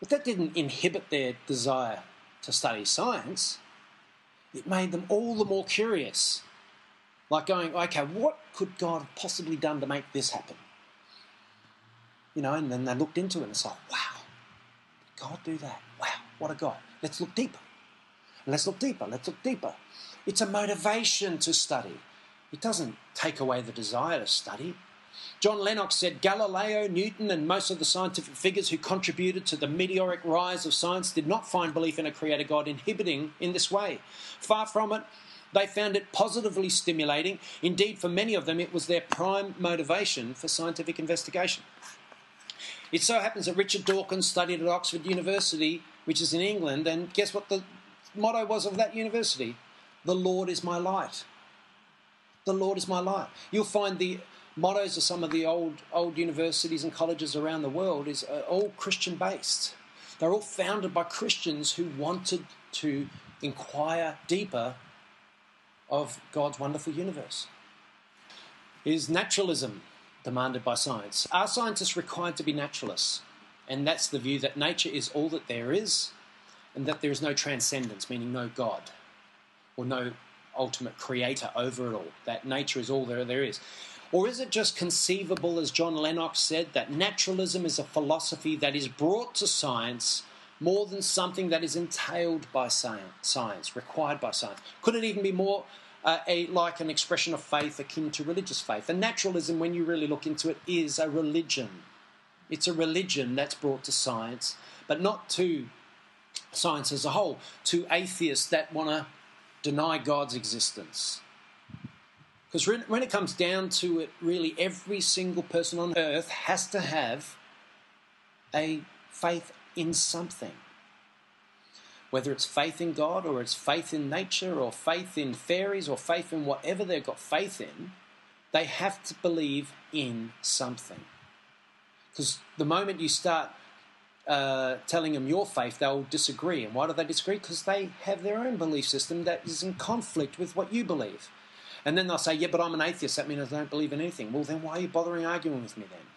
but that didn't inhibit their desire to study science it made them all the more curious. Like going, okay, what could God have possibly done to make this happen? You know, and then they looked into it and it's like, wow, did God do that? Wow, what a God. Let's look deeper. let's look deeper. Let's look deeper. It's a motivation to study. It doesn't take away the desire to study. John Lennox said Galileo, Newton, and most of the scientific figures who contributed to the meteoric rise of science did not find belief in a creator God inhibiting in this way. Far from it, they found it positively stimulating. Indeed, for many of them, it was their prime motivation for scientific investigation. It so happens that Richard Dawkins studied at Oxford University, which is in England, and guess what the motto was of that university? The Lord is my light. The Lord is my light. You'll find the mottos of some of the old old universities and colleges around the world is uh, all Christian based. They're all founded by Christians who wanted to inquire deeper of God's wonderful universe. Is naturalism demanded by science? Are scientists required to be naturalists? And that's the view that nature is all that there is, and that there is no transcendence, meaning no God, or no ultimate creator over it all. That nature is all there there is. Or is it just conceivable, as John Lennox said, that naturalism is a philosophy that is brought to science more than something that is entailed by science, required by science? Could it even be more uh, a, like an expression of faith akin to religious faith? And naturalism, when you really look into it, is a religion. It's a religion that's brought to science, but not to science as a whole, to atheists that want to deny God's existence. Because when it comes down to it, really, every single person on earth has to have a faith in something. Whether it's faith in God or it's faith in nature or faith in fairies or faith in whatever they've got faith in, they have to believe in something. Because the moment you start uh, telling them your faith, they'll disagree. And why do they disagree? Because they have their own belief system that is in conflict with what you believe. And then they'll say, yeah, but I'm an atheist. That means I don't believe in anything. Well, then why are you bothering arguing with me then?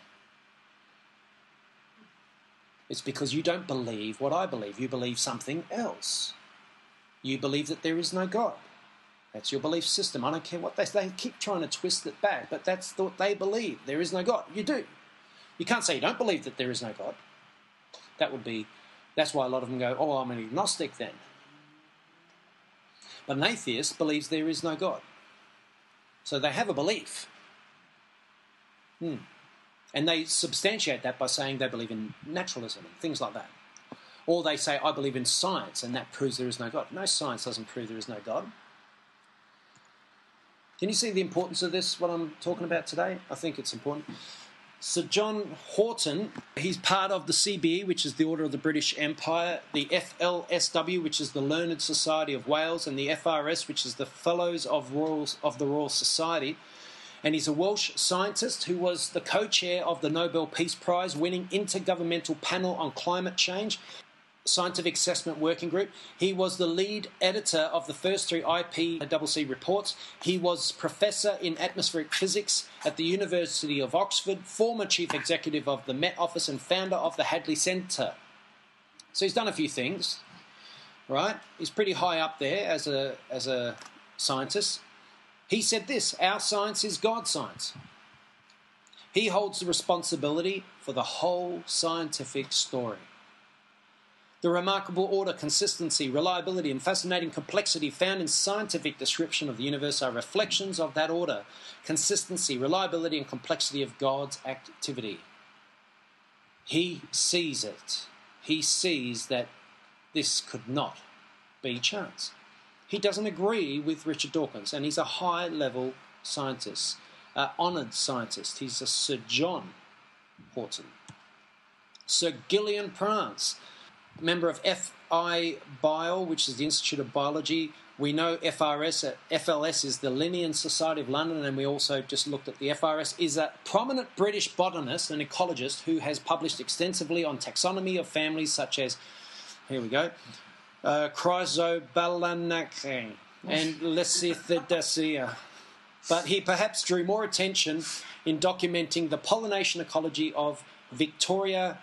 It's because you don't believe what I believe. You believe something else. You believe that there is no God. That's your belief system. I don't care what they say. They keep trying to twist it back, but that's what they believe. There is no God. You do. You can't say you don't believe that there is no God. That would be, that's why a lot of them go, oh, I'm an agnostic then. But an atheist believes there is no God. So they have a belief. Hmm. And they substantiate that by saying they believe in naturalism and things like that. Or they say, I believe in science, and that proves there is no God. No science doesn't prove there is no God. Can you see the importance of this, what I'm talking about today? I think it's important. Sir John Houghton, he's part of the CBE, which is the Order of the British Empire, the FLSW, which is the Learned Society of Wales, and the FRS, which is the Fellows of, of the Royal Society. And he's a Welsh scientist who was the co chair of the Nobel Peace Prize winning Intergovernmental Panel on Climate Change Scientific Assessment Working Group. He was the lead editor of the first three IPCC reports. He was professor in atmospheric physics at the University of Oxford, former chief executive of the Met Office, and founder of the Hadley Centre. So he's done a few things, right? He's pretty high up there as a, as a scientist. He said this Our science is God's science. He holds the responsibility for the whole scientific story. The remarkable order, consistency, reliability, and fascinating complexity found in scientific description of the universe are reflections of that order, consistency, reliability, and complexity of God's activity. He sees it. He sees that this could not be chance. He doesn't agree with Richard Dawkins, and he's a high level scientist, uh, an honoured scientist. He's a Sir John Houghton. Sir Ghillean Prance member of FI Bio, which is the Institute of Biology. We know FRS, uh, FLS is the Linnean Society of London, and we also just looked at the FRS, is a prominent British botanist and ecologist who has published extensively on taxonomy of families such as, here we go, uh, and Lecythidaceae. But he perhaps drew more attention in documenting the pollination ecology of Victoria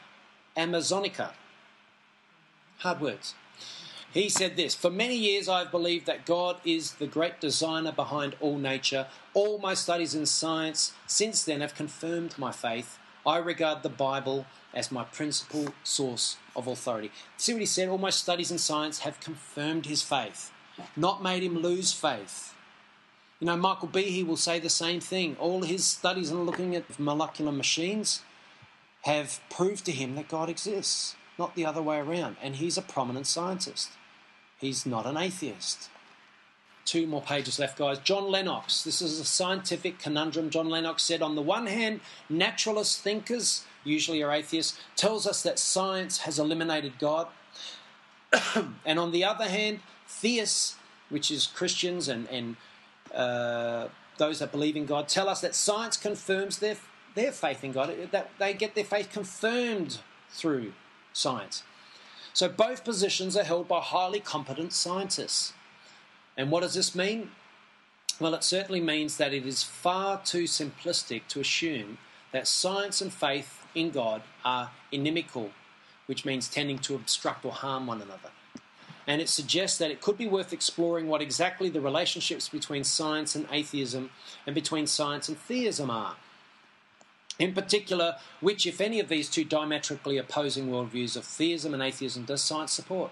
amazonica, Hard words. He said this For many years I've believed that God is the great designer behind all nature. All my studies in science since then have confirmed my faith. I regard the Bible as my principal source of authority. See what he said? All my studies in science have confirmed his faith, not made him lose faith. You know, Michael Behe will say the same thing. All his studies in looking at molecular machines have proved to him that God exists not the other way around. And he's a prominent scientist. He's not an atheist. Two more pages left, guys. John Lennox. This is a scientific conundrum. John Lennox said, on the one hand, naturalist thinkers, usually are atheists, tells us that science has eliminated God. and on the other hand, theists, which is Christians and, and uh, those that believe in God, tell us that science confirms their, their faith in God, that they get their faith confirmed through science. So both positions are held by highly competent scientists. And what does this mean? Well, it certainly means that it is far too simplistic to assume that science and faith in God are inimical, which means tending to obstruct or harm one another. And it suggests that it could be worth exploring what exactly the relationships between science and atheism and between science and theism are. In particular, which, if any of these two diametrically opposing worldviews of theism and atheism, does science support?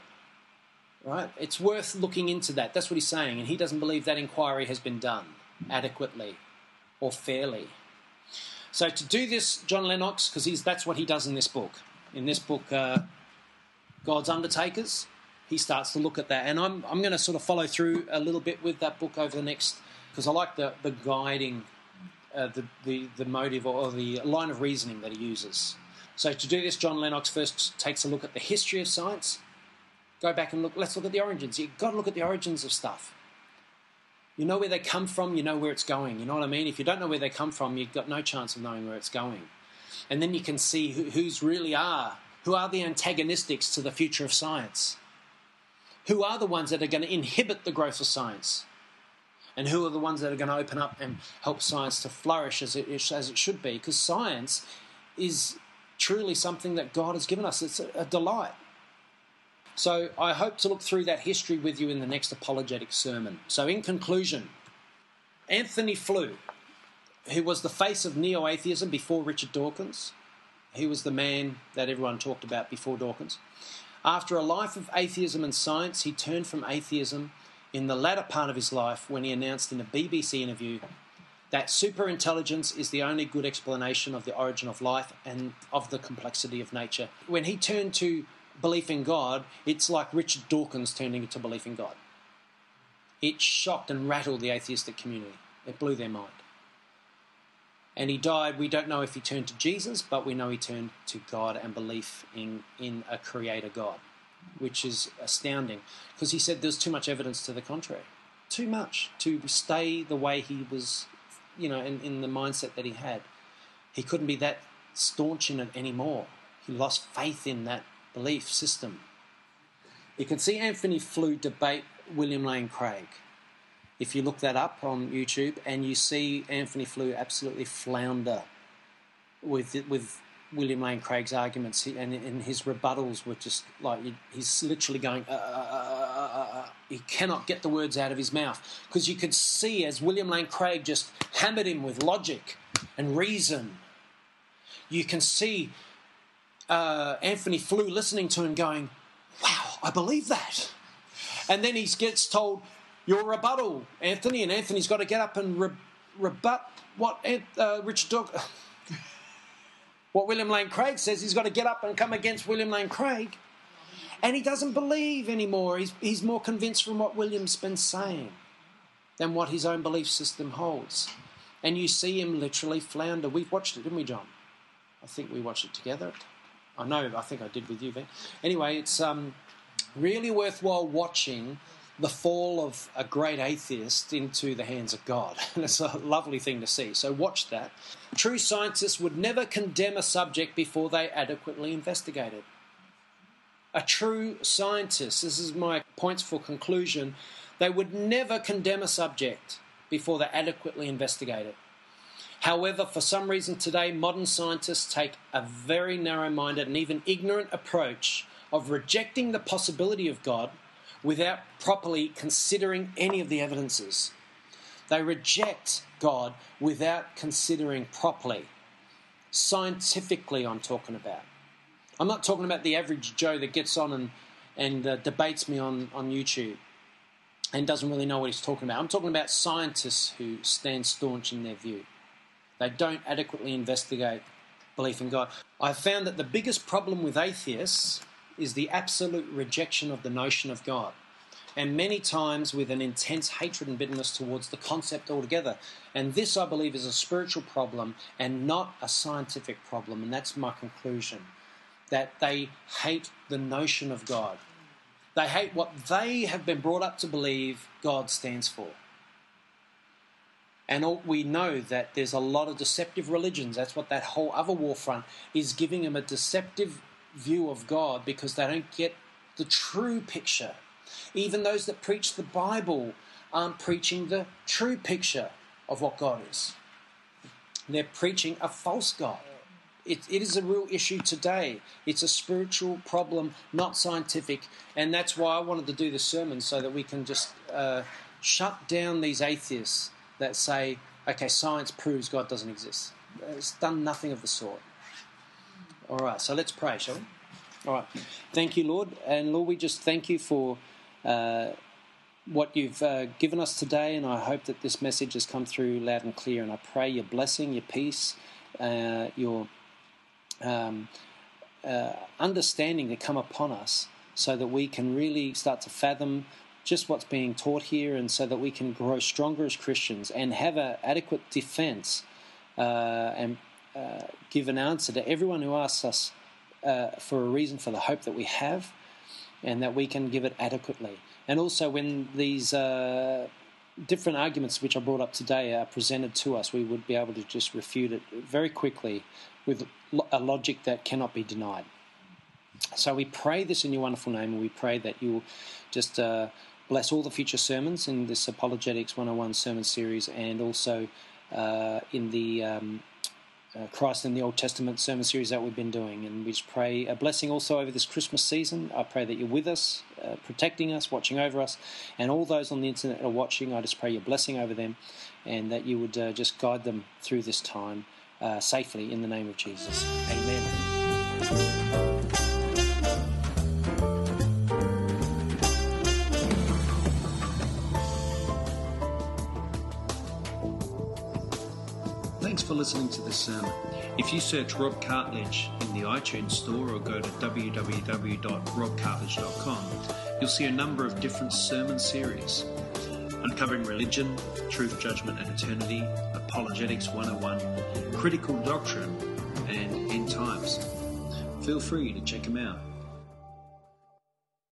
Right? It's worth looking into that. That's what he's saying, and he doesn't believe that inquiry has been done adequately or fairly. So to do this, John Lennox, because that's what he does in this book. In this book, uh, God's Undertakers, he starts to look at that, and I'm I'm going to sort of follow through a little bit with that book over the next because I like the the guiding uh, the, the, the motive or the line of reasoning that he uses. So to do this, John Lennox first takes a look at the history of science. Go back and look. Let's look at the origins. You've got to look at the origins of stuff. You know where they come from. You know where it's going. You know what I mean? If you don't know where they come from, you've got no chance of knowing where it's going. And then you can see who, who's really are. Who are the antagonistics to the future of science? Who are the ones that are going to inhibit the growth of science? and who are the ones that are going to open up and help science to flourish as it, as it should be because science is truly something that God has given us it's a delight so I hope to look through that history with you in the next apologetic sermon so in conclusion Antony Flew who was the face of neo-atheism before Richard Dawkins he was the man that everyone talked about before Dawkins after a life of atheism and science, he turned from atheism in the latter part of his life when he announced in a BBC interview that super intelligence is the only good explanation of the origin of life and of the complexity of nature. When he turned to belief in God, it's like Richard Dawkins turning to belief in God. It shocked and rattled the atheistic community, it blew their mind. And he died. We don't know if he turned to Jesus, but we know he turned to God and belief in, in a creator God, which is astounding because he said there's too much evidence to the contrary. Too much to stay the way he was, you know, in, in the mindset that he had. He couldn't be that staunch in it anymore. He lost faith in that belief system. You can see Antony Flew debate William Lane Craig. If you look that up on YouTube and you see Antony Flew absolutely flounder with with William Lane Craig's arguments and, and his rebuttals were just like he's literally going uh, uh, uh, he cannot get the words out of his mouth. Because you could see as William Lane Craig just hammered him with logic and reason. You can see Antony Flew listening to him going wow I believe that and then he gets told your rebuttal, Antony, and Antony's got to get up and re- rebut what uh, Richard Dog, what William Lane Craig says. He's got to get up and come against William Lane Craig, and he doesn't believe anymore. He's he's more convinced from what William's been saying than what his own belief system holds. And you see him literally flounder. We've watched it, didn't we, John? I think we watched it together. I know. I think I did with you, Ben. Anyway, it's um, really worthwhile watching the fall of a great atheist into the hands of God. And it's a lovely thing to see. So watch that. True scientists would never condemn a subject before they adequately investigate it. A true scientist, this is my points for conclusion, they would never condemn a subject before they adequately investigate it. However, for some reason today, modern scientists take a very narrow minded and even ignorant approach of rejecting the possibility of God without properly considering any of the evidences. They reject God without considering properly. Scientifically, I'm talking about. I'm not talking about the average Joe that gets on and, and uh, debates me on, on YouTube and doesn't really know what he's talking about. I'm talking about scientists who stand staunch in their view. They don't adequately investigate belief in God. I've found that the biggest problem with atheists is the absolute rejection of the notion of God. And many times with an intense hatred and bitterness towards the concept altogether. And this, I believe, is a spiritual problem and not a scientific problem. And that's my conclusion that they hate the notion of God. They hate what they have been brought up to believe God stands for. And all, we know that there's a lot of deceptive religions. That's what that whole other war front is giving them a deceptive view of God because they don't get the true picture. Even those that preach the Bible aren't preaching the true picture of what God is. They're preaching a false God. It, it is a real issue today. It's a spiritual problem, not scientific. And that's why I wanted to do the sermon so that we can just uh, shut down these atheists that say, okay, science proves God doesn't exist. It's done nothing of the sort. All right, so let's pray, shall we? All right. Thank you, Lord. And Lord, we just thank you for uh, what you've uh, given us today, and I hope that this message has come through loud and clear. And I pray your blessing, your peace, uh, your um, uh, understanding to come upon us so that we can really start to fathom just what's being taught here and so that we can grow stronger as Christians and have an adequate defense uh, and uh, give an answer to everyone who asks us uh, for a reason for the hope that we have and that we can give it adequately. And also, when these uh, different arguments which I brought up today are presented to us, we would be able to just refute it very quickly with a logic that cannot be denied. So we pray this in your wonderful name, and we pray that you'll just uh, bless all the future sermons in this Apologetics 101 sermon series and also uh, in the um, uh, Christ in the Old Testament sermon series that we've been doing. And we just pray a blessing also over this Christmas season. I pray that you're with us, uh, protecting us, watching over us, and all those on the internet are watching. I just pray your blessing over them and that you would uh, just guide them through this time uh, safely in the name of Jesus. Amen. For listening to this sermon. If you search Rob Cartledge in the iTunes store or go to www.robcartledge.com, you'll see a number of different sermon series uncovering religion, truth, judgment, and eternity, apologetics 101, critical doctrine, and end times. Feel free to check them out.